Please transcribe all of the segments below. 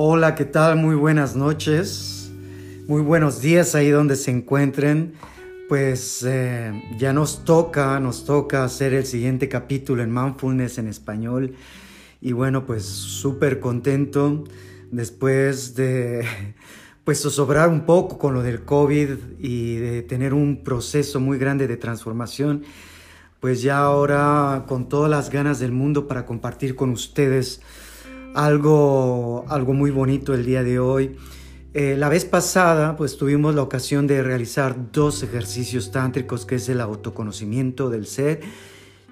Hola, ¿qué tal? Muy buenas noches. Muy buenos días ahí donde se encuentren. Pues eh, ya nos toca, nos toca hacer el siguiente capítulo en Mindfulness en español. Y bueno, pues súper contento después de pues sobrar un poco con lo del COVID y de tener un proceso muy grande de transformación, pues ya ahora con todas las ganas del mundo para compartir con ustedes algo, algo muy bonito el día de hoy. Eh, la vez pasada pues tuvimos la ocasión de realizar dos ejercicios tántricos que es el autoconocimiento del ser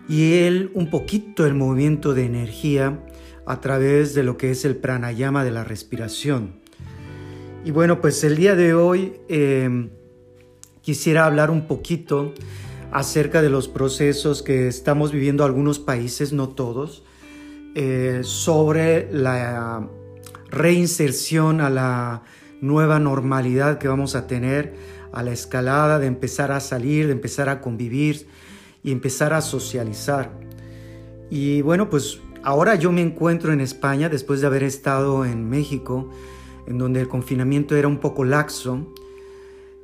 y el un poquito el movimiento de energía a través de lo que es el pranayama de la respiración. Y bueno, pues el día de hoy em, quisiera hablar un poquito acerca de los procesos que estamos viviendo algunos países, no todos, eh, sobre la reinserción a la nueva normalidad que vamos a tener, a la escalada de empezar a salir, de empezar a convivir y empezar a socializar. Y bueno, pues ahora yo me encuentro en España después de haber estado en México en donde el confinamiento era un poco laxo.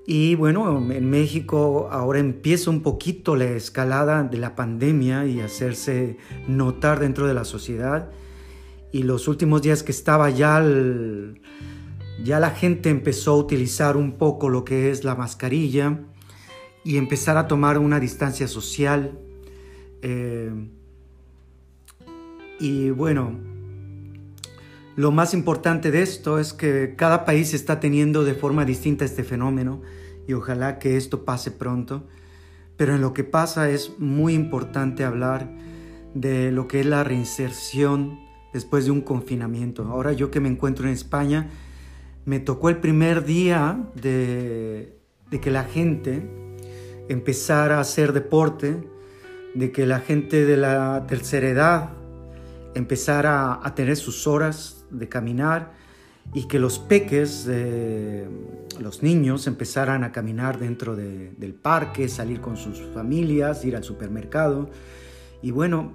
Y bueno, en México ahora empieza un poquito la escalada de la pandemia y hacerse notar dentro de la sociedad. Y los últimos días que estaba ya, ya la gente empezó a utilizar un poco lo que es la mascarilla y empezar a tomar una distancia social. Eh, y bueno, lo más importante de esto es que cada país está teniendo de forma distinta este fenómeno y ojalá que esto pase pronto. Pero en lo que pasa es muy importante hablar de lo que es la reinserción después de un confinamiento. Ahora yo que me encuentro en España, me tocó el primer día de, que la gente empezara a hacer deporte, de que la gente de la tercera edad empezara a tener sus horas de caminar y que los peques, los niños, empezaran a caminar dentro del parque, salir con sus familias, ir al supermercado. Y bueno,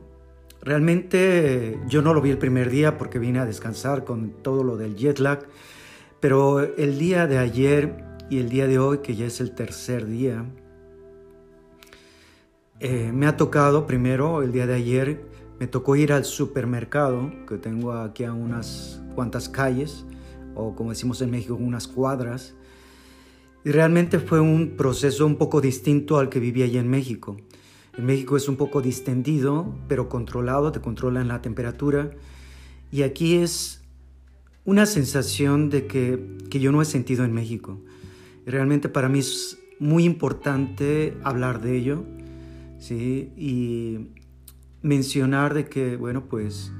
realmente yo no lo vi el primer día porque vine a descansar con todo lo del jet lag, pero el día de ayer y el día de hoy, que ya es el tercer día, eh, me ha tocado primero el día de ayer me tocó ir al supermercado, que tengo aquí a unas cuantas calles, o como decimos en México, unas cuadras. Y realmente fue un proceso un poco distinto al que vivía allá en México. En México es un poco distendido, pero controlado, te controlan la temperatura. Y aquí es una sensación de que, que yo no he sentido en México. realmente para mí es muy importante hablar de ello. ¿sí? Y mencionar de que, bueno, pues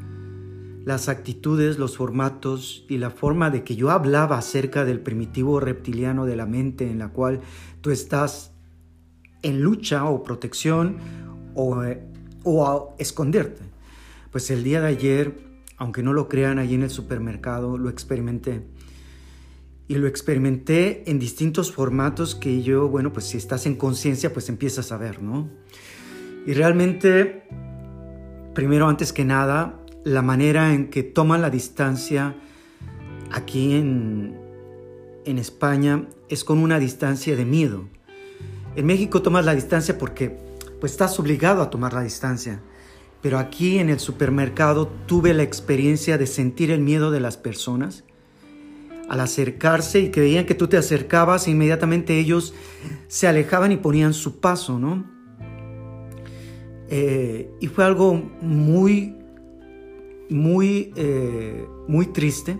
las actitudes, los formatos y la forma de que yo hablaba acerca del primitivo reptiliano de la mente en la cual tú estás en lucha o protección o, o a esconderte. Pues el día de ayer, aunque no lo crean, allí en el supermercado lo experimenté. Y lo experimenté en distintos formatos que yo, bueno, pues si estás en conciencia, pues empiezas a ver, ¿no? Y realmente primero, antes que nada, la manera en que toman la distancia aquí en, en España es con una distancia de miedo. En México tomas la distancia porque pues estás obligado a tomar la distancia. Pero aquí en el supermercado tuve la experiencia de sentir el miedo de las personas al acercarse y que veían que tú te acercabas, inmediatamente ellos se alejaban y ponían su paso, ¿no? Eh, y fue algo muy, muy, eh, muy triste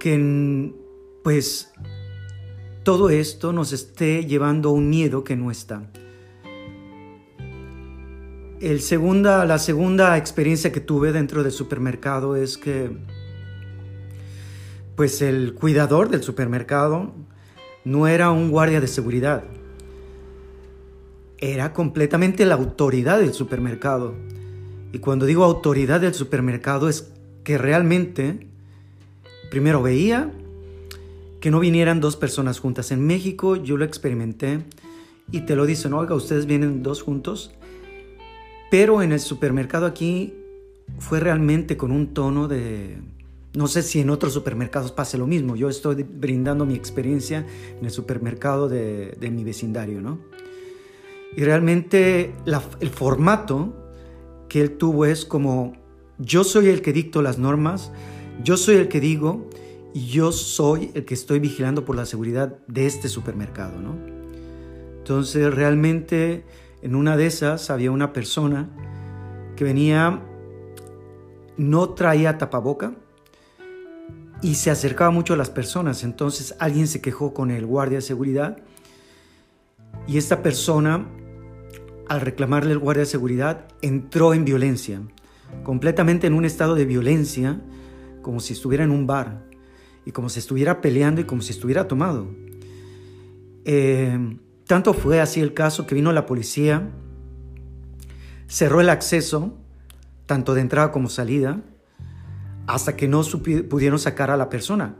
que pues todo esto nos esté llevando a un miedo que no está. El segunda, la segunda experiencia que tuve dentro del supermercado es que pues el cuidador del supermercado no era un guardia de seguridad era completamente la autoridad del supermercado. Y cuando digo autoridad del supermercado es que realmente, primero veía que no vinieran dos personas juntas. En México yo lo experimenté y te lo dicen, oiga, ustedes vienen dos juntos. Pero en el supermercado aquí fue realmente con un tono de, No sé si en otros supermercados pase lo mismo. Yo estoy brindando mi experiencia en el supermercado de, mi vecindario, ¿no? Y realmente el formato que él tuvo es como, yo soy el que dicto las normas, yo soy el que digo y yo soy el que estoy vigilando por la seguridad de este supermercado, ¿no? Entonces realmente en una de esas había una persona que venía, no traía tapaboca y se acercaba mucho a las personas. Entonces alguien se quejó con el guardia de seguridad y esta persona, al reclamarle al guardia de seguridad, entró en violencia, completamente en un estado de violencia, como si estuviera en un bar y como si estuviera peleando y como si estuviera tomado. Eh, tanto fue así el caso que vino la policía, cerró el acceso, tanto de entrada como salida, hasta que no pudieron sacar a la persona.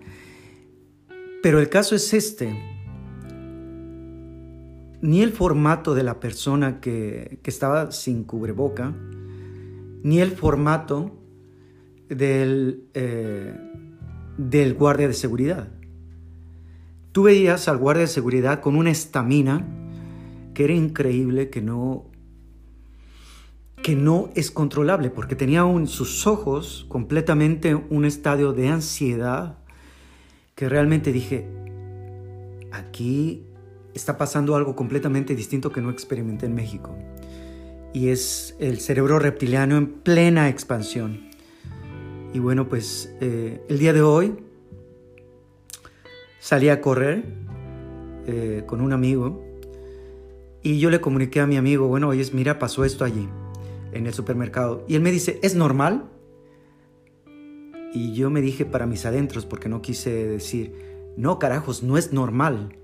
Pero el caso es este. Ni el formato de la persona que, estaba sin cubreboca, ni el formato del, eh, del guardia de seguridad. Tú veías al guardia de seguridad con una estamina que era increíble, que no, que no es controlable, porque tenía en sus ojos completamente un estadio de ansiedad que realmente dije, aquí está pasando algo completamente distinto que no experimenté en México. Y es el cerebro reptiliano en plena expansión. Y bueno, pues eh, el día de hoy Salí a correr eh, con un amigo y yo le comuniqué a mi amigo, bueno, oye, mira, pasó esto allí, en el supermercado. Y él me dice, ¿es normal? Y yo me dije para mis adentros, porque no quise decir, no, carajos, no es normal.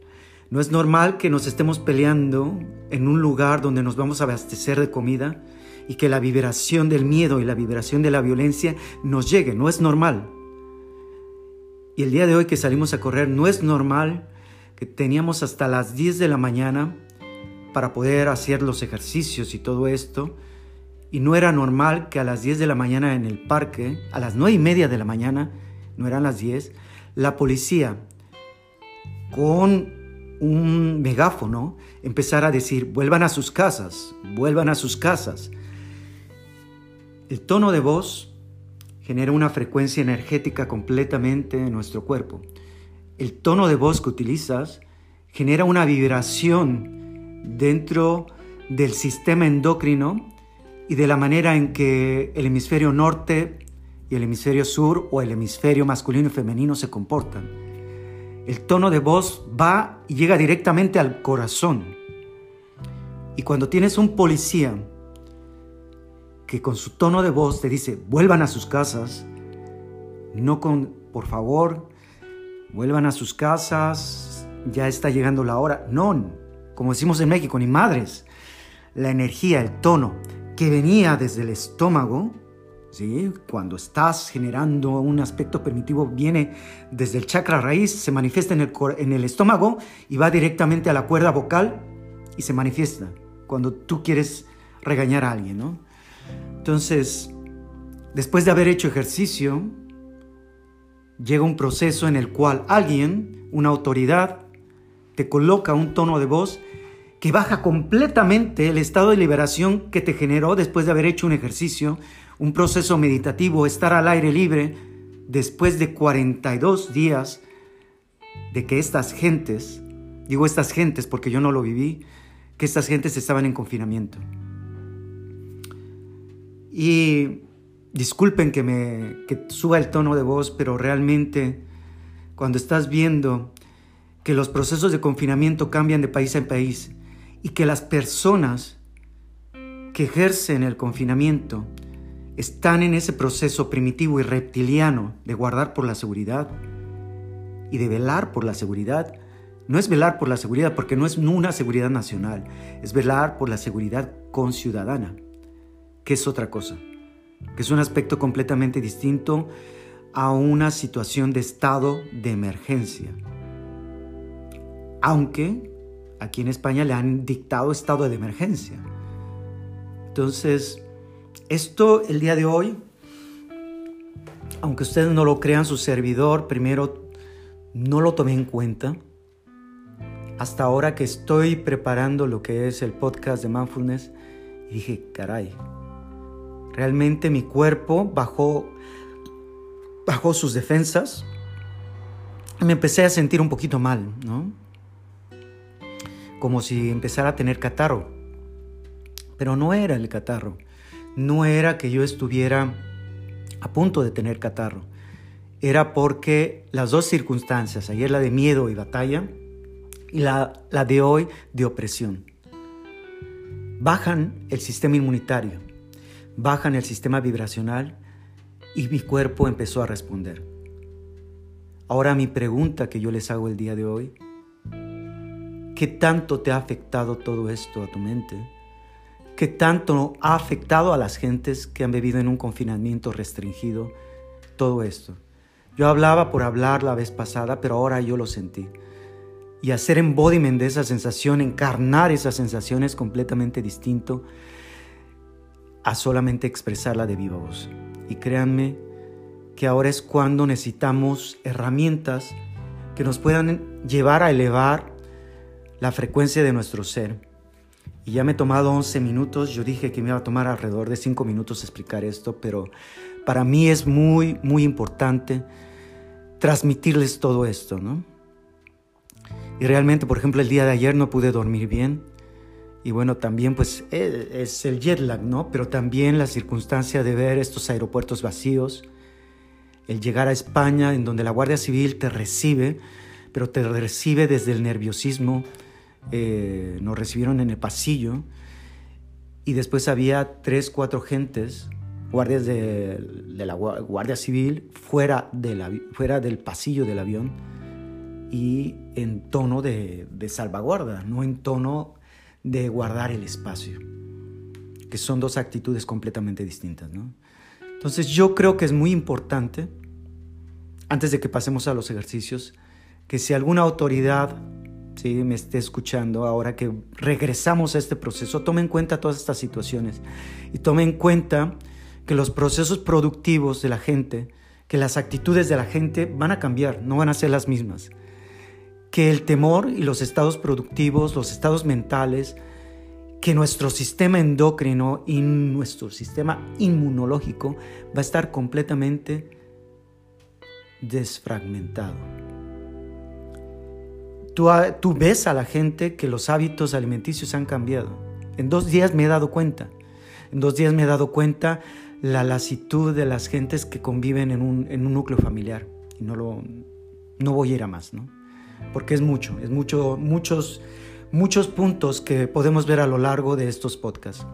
No es normal que nos estemos peleando en un lugar donde nos vamos a abastecer de comida y que la vibración del miedo y la vibración de la violencia nos llegue. No es normal. Y el día de hoy que salimos a correr no es normal que teníamos hasta las 10 de la mañana para poder hacer los ejercicios y todo esto. Y no era normal que a las 10 de la mañana en el parque, a las 9 y media de la mañana, no eran las 10, la policía con un megáfono empezara a decir, vuelvan a sus casas, vuelvan a sus casas. El tono de voz genera una frecuencia energética completamente en nuestro cuerpo. El tono de voz que utilizas genera una vibración dentro del sistema endocrino y de la manera en que el hemisferio norte y el hemisferio sur o el hemisferio masculino y femenino se comportan. El tono de voz va y llega directamente al corazón. Y cuando tienes un policía que con su tono de voz te dice, vuelvan a sus casas, no con, por favor, vuelvan a sus casas, ya está llegando la hora. No, como decimos en México, ni madres. La energía, el tono que venía desde el estómago, ¿sí? cuando estás generando un aspecto primitivo, viene desde el chakra raíz, se manifiesta en el, en el estómago y va directamente a la cuerda vocal y se manifiesta cuando tú quieres regañar a alguien, ¿no? Entonces, después de haber hecho ejercicio, llega un proceso en el cual alguien, una autoridad, te coloca un tono de voz que baja completamente el estado de liberación que te generó después de haber hecho un ejercicio, un proceso meditativo, estar al aire libre, después de 42 días de que estas gentes, digo estas gentes porque yo no lo viví, que estas gentes estaban en confinamiento. Y disculpen que me suba el tono de voz, pero realmente cuando estás viendo que los procesos de confinamiento cambian de país en país y que las personas que ejercen el confinamiento están en ese proceso primitivo y reptiliano de guardar por la seguridad y de velar por la seguridad, no es velar por la seguridad porque no es una seguridad nacional, es velar por la seguridad conciudadana que es otra cosa, que es un aspecto completamente distinto a una situación de estado de emergencia. Aunque aquí en España le han dictado estado de emergencia. Entonces, esto el día de hoy aunque ustedes no lo crean, su servidor primero no lo tomé en cuenta. Hasta ahora que estoy preparando lo que es el podcast de Mindfulness, y dije, caray, realmente mi cuerpo bajó, bajó sus defensas. Me empecé a sentir un poquito mal, ¿no? Como si empezara a tener catarro. Pero no era el catarro. No era que yo estuviera a punto de tener catarro. Era porque las dos circunstancias, ayer la de miedo y batalla y la, la de hoy de opresión, bajan el sistema inmunitario, bajan el sistema vibracional y mi cuerpo empezó a responder. Ahora mi pregunta que yo les hago el día de hoy, ¿qué tanto te ha afectado todo esto a tu mente? ¿Qué tanto ha afectado a las gentes que han vivido en un confinamiento restringido todo esto? Yo hablaba por hablar la vez pasada, pero ahora yo lo sentí. Y hacer embodiment de esa sensación, encarnar esa sensación es completamente distinto a solamente expresarla de viva voz. Y créanme que ahora es cuando necesitamos herramientas que nos puedan llevar a elevar la frecuencia de nuestro ser y ya me he tomado 11 minutos, yo dije que me iba a tomar alrededor de 5 minutos explicar esto, pero para mí es muy, muy importante transmitirles todo esto, ¿no? Y realmente, por ejemplo, el día de ayer no pude dormir bien. Y bueno, también pues e, es el jet lag, ¿no? Pero también la circunstancia de ver estos aeropuertos vacíos, el llegar a España en donde la Guardia Civil te recibe, pero te recibe desde el nerviosismo, eh, nos recibieron en el pasillo y después había tres, cuatro gentes, guardias de, la Guardia Civil, fuera, de fuera del pasillo del avión y en tono de, salvaguarda, no en tono de guardar el espacio, que son dos actitudes completamente distintas. Entonces yo creo que es muy importante, antes de que pasemos a los ejercicios, que si alguna autoridad ¿sí? me esté escuchando ahora que regresamos a este proceso, tome en cuenta todas estas situaciones y tome en cuenta que los procesos productivos de la gente, que las actitudes de la gente van a cambiar, no van a ser las mismas. Que el temor y los estados productivos, los estados mentales, que nuestro sistema endocrino y nuestro sistema inmunológico va a estar completamente desfragmentado. Tú, ves a la gente que los hábitos alimenticios han cambiado. En dos días me he dado cuenta. En dos días me he dado cuenta la lasitud de las gentes que conviven en un, núcleo familiar. Y no, lo, no voy a ir a más, ¿no? Porque es mucho, es mucho, muchos, muchos puntos que podemos ver a lo largo de estos podcasts.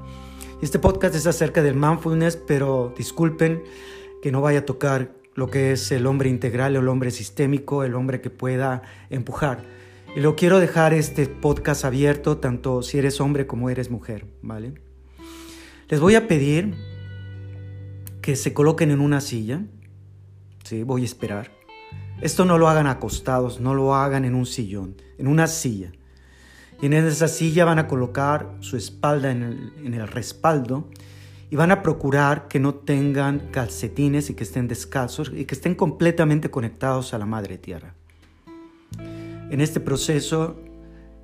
Este podcast es acerca del mindfulness, pero disculpen que no vaya a tocar lo que es el hombre integral, el hombre sistémico, el hombre que pueda empujar lo quiero dejar este podcast abierto, tanto si eres hombre como eres mujer, ¿vale? Les voy a pedir que se coloquen en una silla. Sí, voy a esperar. Esto no lo hagan acostados, no lo hagan en un sillón, en una silla. Y en esa silla van a colocar su espalda en el, en el respaldo y van a procurar que no tengan calcetines y que estén descalzos y que estén completamente conectados a la madre tierra. En este proceso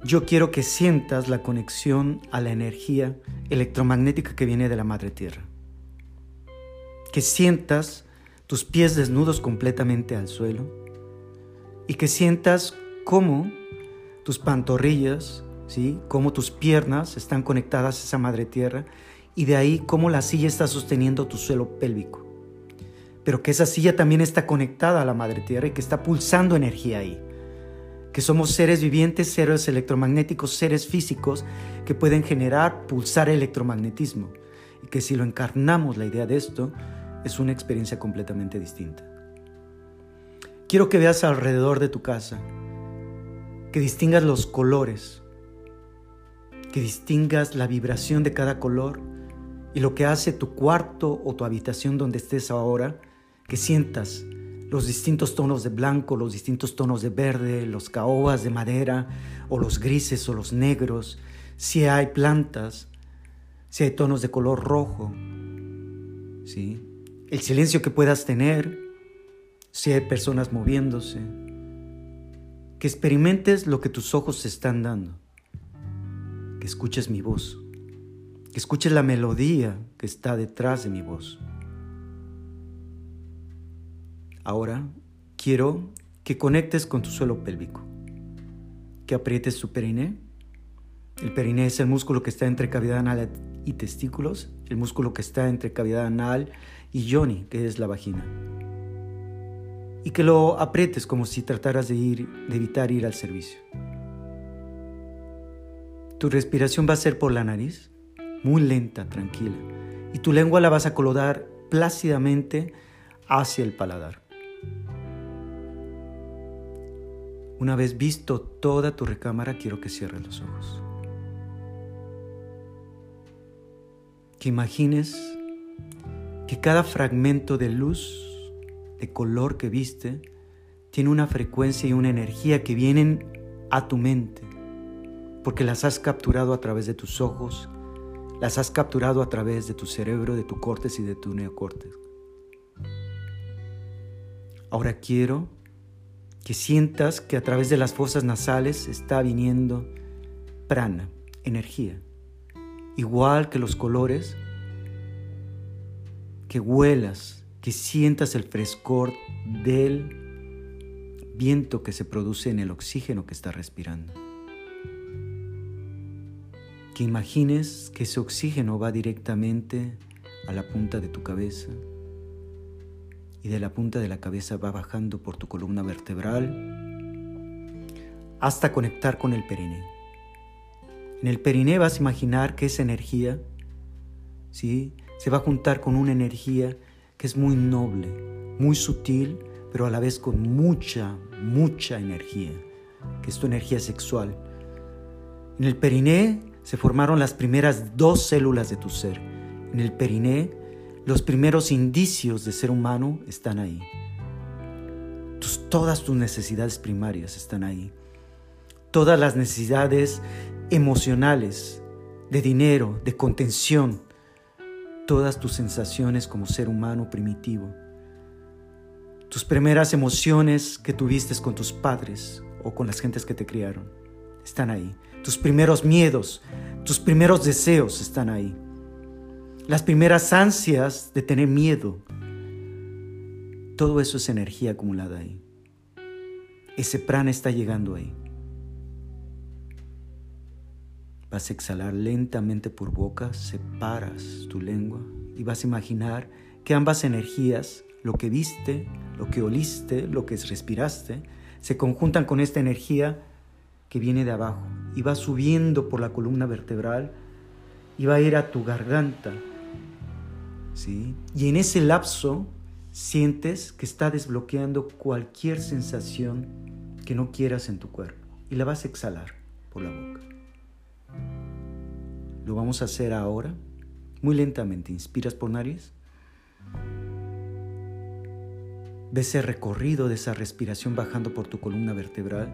yo quiero que sientas la conexión a la energía electromagnética que viene de la Madre Tierra. Que sientas tus pies desnudos completamente al suelo y que sientas cómo tus pantorrillas, ¿sí? cómo tus piernas están conectadas a esa Madre Tierra y de ahí cómo la silla está sosteniendo tu suelo pélvico. Pero que esa silla también está conectada a la Madre Tierra y que está pulsando energía ahí que somos seres vivientes, seres electromagnéticos, seres físicos que pueden generar, pulsar electromagnetismo. Y que si lo encarnamos la idea de esto, es una experiencia completamente distinta. Quiero que veas alrededor de tu casa, que distingas los colores, que distingas la vibración de cada color y lo que hace tu cuarto o tu habitación donde estés ahora, que sientas los distintos tonos de blanco, los distintos tonos de verde, los caobas de madera o los grises o los negros, si hay plantas, si hay tonos de color rojo, ¿sí? el silencio que puedas tener, si hay personas moviéndose, que experimentes lo que tus ojos te están dando, que escuches mi voz, que escuches la melodía que está detrás de mi voz. Ahora quiero que conectes con tu suelo pélvico, que aprietes tu periné. El periné es el músculo que está entre cavidad anal y testículos, el músculo que está entre cavidad anal y yoni, que es la vagina. Y que lo aprietes como si trataras de, ir, de evitar ir al servicio. Tu respiración va a ser por la nariz, muy lenta, tranquila, y tu lengua la vas a colodar plácidamente hacia el paladar. Una vez visto toda tu recámara, quiero que cierres los ojos. Que imagines que cada fragmento de luz, de color que viste, tiene una frecuencia y una energía que vienen a tu mente, porque las has capturado a través de tus ojos, las has capturado a través de tu cerebro, de tu córtex y de tu neocórtex. Ahora quiero que sientas que a través de las fosas nasales está viniendo prana, energía. Igual que los colores, que huelas, que sientas el frescor del viento que se produce en el oxígeno que estás respirando. Que imagines que ese oxígeno va directamente a la punta de tu cabeza, y de la punta de la cabeza va bajando por tu columna vertebral hasta conectar con el periné. En el periné vas a imaginar que esa energía ¿sí? se va a juntar con una energía que es muy noble, muy sutil, pero a la vez con mucha, mucha energía, que es tu energía sexual. En el periné se formaron las primeras dos células de tu ser. En el periné los primeros indicios de ser humano están ahí. todas tus necesidades primarias están ahí. Todas las necesidades emocionales, de dinero, de contención, todas tus sensaciones como ser humano primitivo. Tus primeras emociones que tuviste con tus padres o con las gentes que te criaron están ahí. Tus primeros miedos, tus primeros deseos están ahí las primeras ansias de tener miedo. Todo eso es energía acumulada ahí. Ese prana está llegando ahí. Vas a exhalar lentamente por boca, separas tu lengua y vas a imaginar que ambas energías, lo que viste, lo que oliste, lo que respiraste, se conjuntan con esta energía que viene de abajo y va subiendo por la columna vertebral y va a ir a tu garganta, y en ese lapso sientes que está desbloqueando cualquier sensación que no quieras en tu cuerpo y la vas a exhalar por la boca. Lo vamos a hacer ahora, muy lentamente. Inspiras por nariz. Ves el recorrido de esa respiración bajando por tu columna vertebral.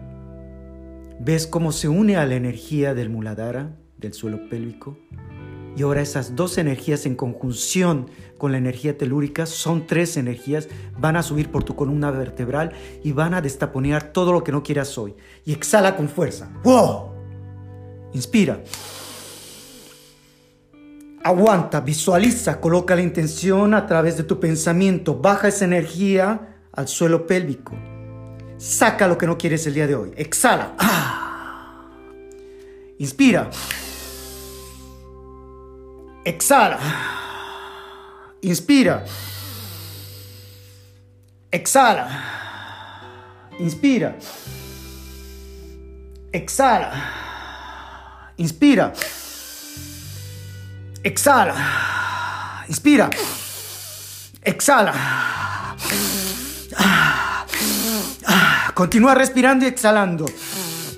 Ves cómo se une a la energía del muladhara, del suelo pélvico, y ahora esas dos energías en conjunción con la energía telúrica, son tres energías, van a subir por tu columna vertebral y van a destaponear todo lo que no quieras hoy. Y exhala con fuerza. ¡Wow! Inspira. Aguanta, visualiza, coloca la intención a través de tu pensamiento, baja esa energía al suelo pélvico. Saca lo que no quieres el día de hoy. Exhala. Inspira. Exhala. Inspira. Exhala. Inspira. Exhala. Inspira. Exhala. Inspira. Exhala. Continúa respirando y exhalando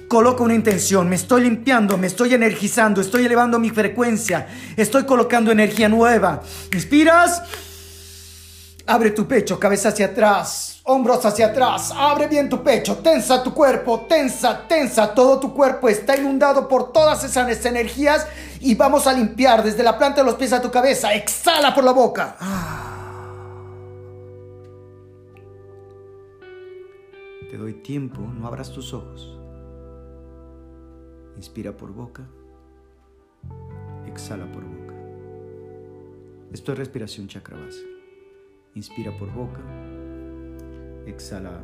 coloco una intención, me estoy limpiando, me estoy energizando, estoy elevando mi frecuencia, estoy colocando energía nueva. Inspiras, abre tu pecho, cabeza hacia atrás, hombros hacia atrás, abre bien tu pecho, tensa tu cuerpo, tensa, tensa, todo tu cuerpo está inundado por todas esas energías y vamos a limpiar desde la planta de los pies a tu cabeza, exhala por la boca. Ah. Te doy tiempo, no abras tus ojos. Inspira por boca, exhala por boca. Esto es respiración chakra base. Inspira por boca, exhala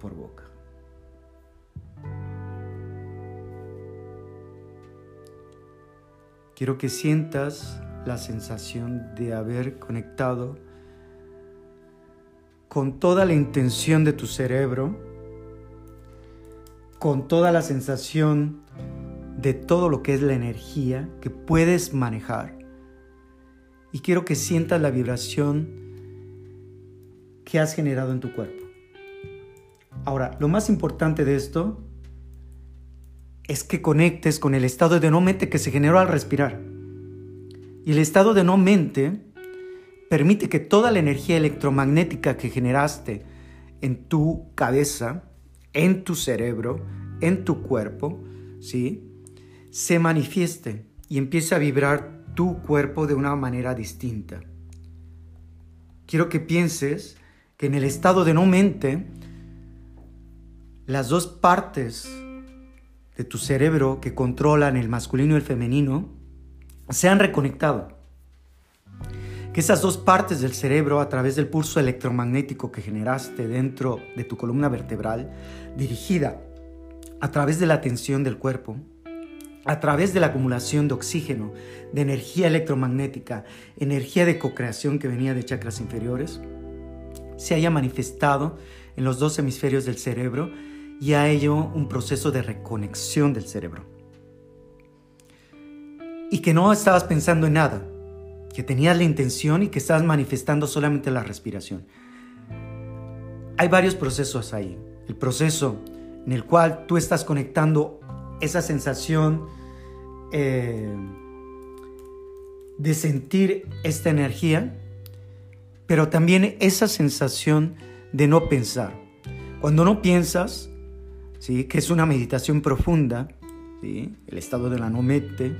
por boca. Quiero que sientas la sensación de haber conectado con toda la intención de tu cerebro, con toda la sensación de todo lo que es la energía que puedes manejar. Y quiero que sientas la vibración que has generado en tu cuerpo. Ahora, lo más importante de esto es que conectes con el estado de no mente que se generó al respirar. Y el estado de no mente permite que toda la energía electromagnética que generaste en tu cabeza, en tu cerebro, en tu cuerpo, ¿sí? se manifieste y empiece a vibrar tu cuerpo de una manera distinta. Quiero que pienses que en el estado de no mente, las dos partes de tu cerebro que controlan el masculino y el femenino se han reconectado. Que esas dos partes del cerebro, a través del pulso electromagnético que generaste dentro de tu columna vertebral, dirigida a través de la tensión del cuerpo, a través de la acumulación de oxígeno, de energía electromagnética, energía de cocreación que venía de chakras inferiores, se haya manifestado en los dos hemisferios del cerebro y a ello un proceso de reconexión del cerebro. Y que no estabas pensando en nada, que tenías la intención y que estabas manifestando solamente la respiración. Hay varios procesos ahí. El proceso en el cual tú estás conectando esa sensación eh, de sentir esta energía, pero también esa sensación de no pensar. Cuando no piensas, que es una meditación profunda, ¿sí? el estado de la no mente,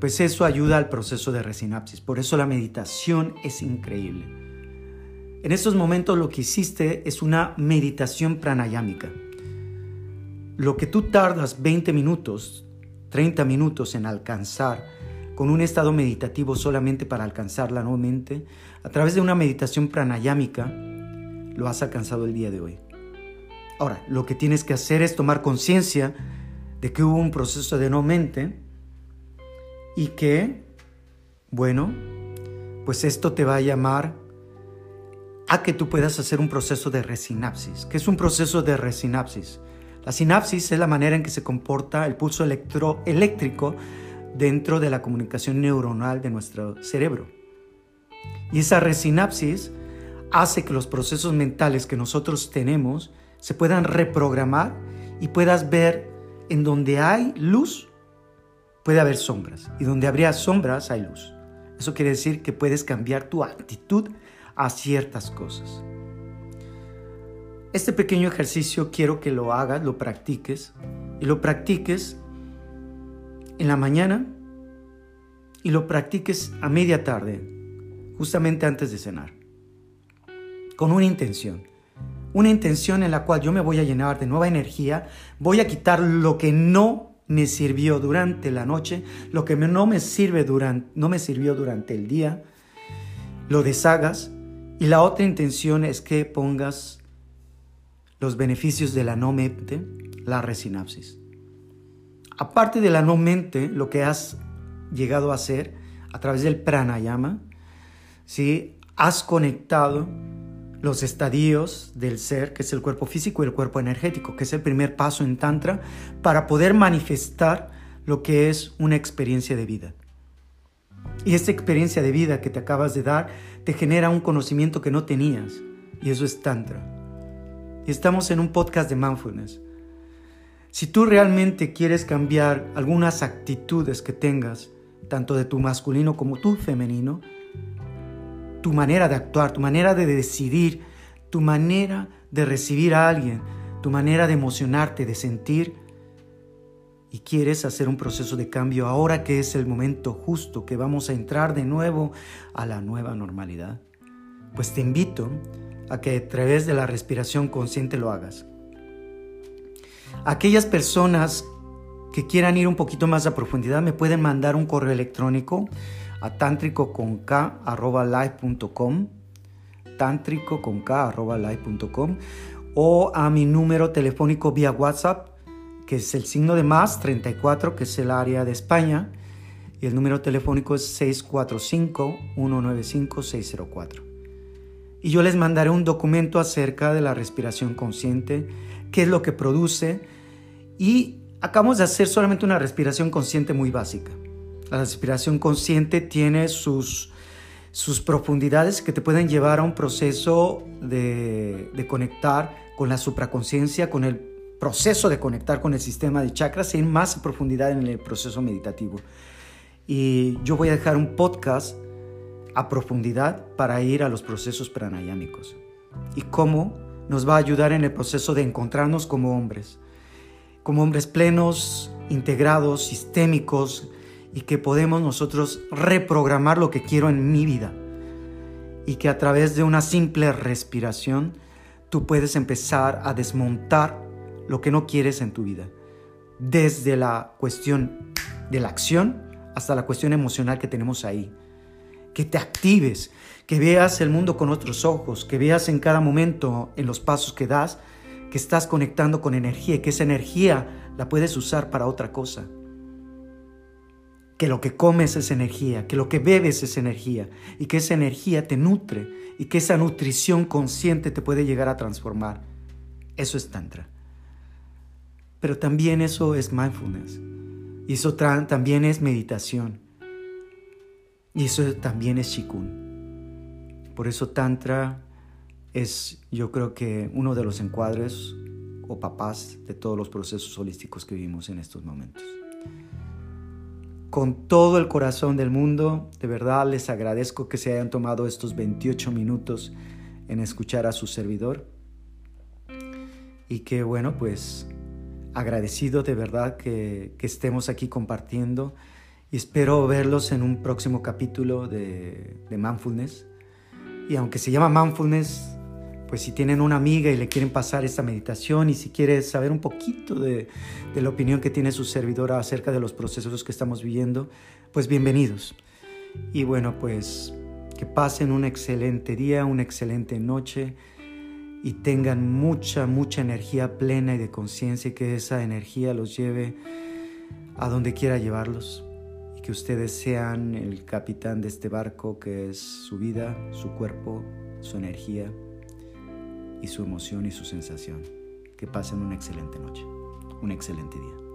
pues eso ayuda al proceso de resinapsis. Por eso la meditación es increíble. En estos momentos lo que hiciste es una meditación pranayámica. Lo que tú tardas 20 minutos, 30 minutos en alcanzar con un estado meditativo solamente para alcanzar la no mente, a través de una meditación pranayámica, lo has alcanzado el día de hoy. Ahora, lo que tienes que hacer es tomar conciencia de que hubo un proceso de no mente y que, bueno, pues esto te va a llamar a que tú puedas hacer un proceso de resinapsis. ¿Qué es un proceso de resinapsis? La sinapsis es la manera en que se comporta el pulso eléctrico dentro de la comunicación neuronal de nuestro cerebro. Y esa resinapsis hace que los procesos mentales que nosotros tenemos se puedan reprogramar y puedas ver en donde hay luz, puede haber sombras. Y donde habría sombras hay luz. Eso quiere decir que puedes cambiar tu actitud a ciertas cosas. Este pequeño ejercicio quiero que lo hagas, lo practiques y lo practiques en la mañana y lo practiques a media tarde, justamente antes de cenar, con una intención una intención en la cual yo me voy a llenar de nueva energía, voy a quitar lo que no me sirvió durante la noche, lo que no me, sirve durante, no me sirvió durante el día, lo deshagas. Y la otra intención es que pongas los beneficios de la no mente, la resinapsis. Aparte de la no mente, lo que has llegado a hacer a través del pranayama, ¿sí? has conectado los estadios del ser, que es el cuerpo físico y el cuerpo energético, que es el primer paso en Tantra para poder manifestar lo que es una experiencia de vida. Y esta experiencia de vida que te acabas de dar te genera un conocimiento que no tenías, y eso es Tantra. Y estamos en un podcast de mindfulness. Si tú realmente quieres cambiar algunas actitudes que tengas, tanto de tu masculino como tu femenino, tu manera de actuar, tu manera de decidir, tu manera de recibir a alguien, tu manera de emocionarte, de sentir, y quieres hacer un proceso de cambio ahora que es el momento justo, que vamos a entrar de nuevo a la nueva normalidad, pues te invito a que a través de la respiración consciente lo hagas. Aquellas personas que quieran ir un poquito más a profundidad me pueden mandar un correo electrónico a tántricoconk.live.com tántricoconk.live.com o a mi número telefónico vía WhatsApp que es el signo de más 34 que es el área de España y el número telefónico es 645-195-604. Y yo les mandaré un documento acerca de la respiración consciente, qué es lo que produce y acabamos de hacer solamente una respiración consciente muy básica. La respiración consciente tiene sus, sus profundidades que te pueden llevar a un proceso de, de conectar con la supraconciencia, con el proceso de conectar con el sistema de chakras en más profundidad en el proceso meditativo. Y yo voy a dejar un podcast a profundidad para ir a los procesos pranayámicos y cómo nos va a ayudar en el proceso de encontrarnos como hombres, como hombres plenos, integrados, sistémicos y que podemos nosotros reprogramar lo que quiero en mi vida y que a través de una simple respiración tú puedes empezar a desmontar lo que no quieres en tu vida, desde la cuestión de la acción hasta la cuestión emocional que tenemos ahí. Que te actives, que veas el mundo con otros ojos, que veas en cada momento, en los pasos que das, que estás conectando con energía y que esa energía la puedes usar para otra cosa. Que lo que comes es energía, que lo que bebes es energía y que esa energía te nutre y que esa nutrición consciente te puede llegar a transformar. Eso es Tantra. Pero también eso es mindfulness. Y eso también es meditación. Y eso también es Shikun. Por eso Tantra es, yo creo que, uno de los encuadres o papás de todos los procesos holísticos que vivimos en estos momentos. Con todo el corazón del mundo, de verdad les agradezco que se hayan tomado estos 28 minutos en escuchar a su servidor. Y que bueno, pues agradecido de verdad que, estemos aquí compartiendo y espero verlos en un próximo capítulo de, de Mindfulness. Y aunque se llama Mindfulness, pues si tienen una amiga y le quieren pasar esta meditación y si quieres saber un poquito de, de, la opinión que tiene su servidora acerca de los procesos que estamos viviendo, pues bienvenidos. Y bueno, pues que pasen un excelente día, una excelente noche y tengan mucha, mucha energía plena y de conciencia y que esa energía los lleve a donde quiera llevarlos y que ustedes sean el capitán de este barco que es su vida, su cuerpo, su energía y su emoción y su sensación. Que pasen una excelente noche, un excelente día.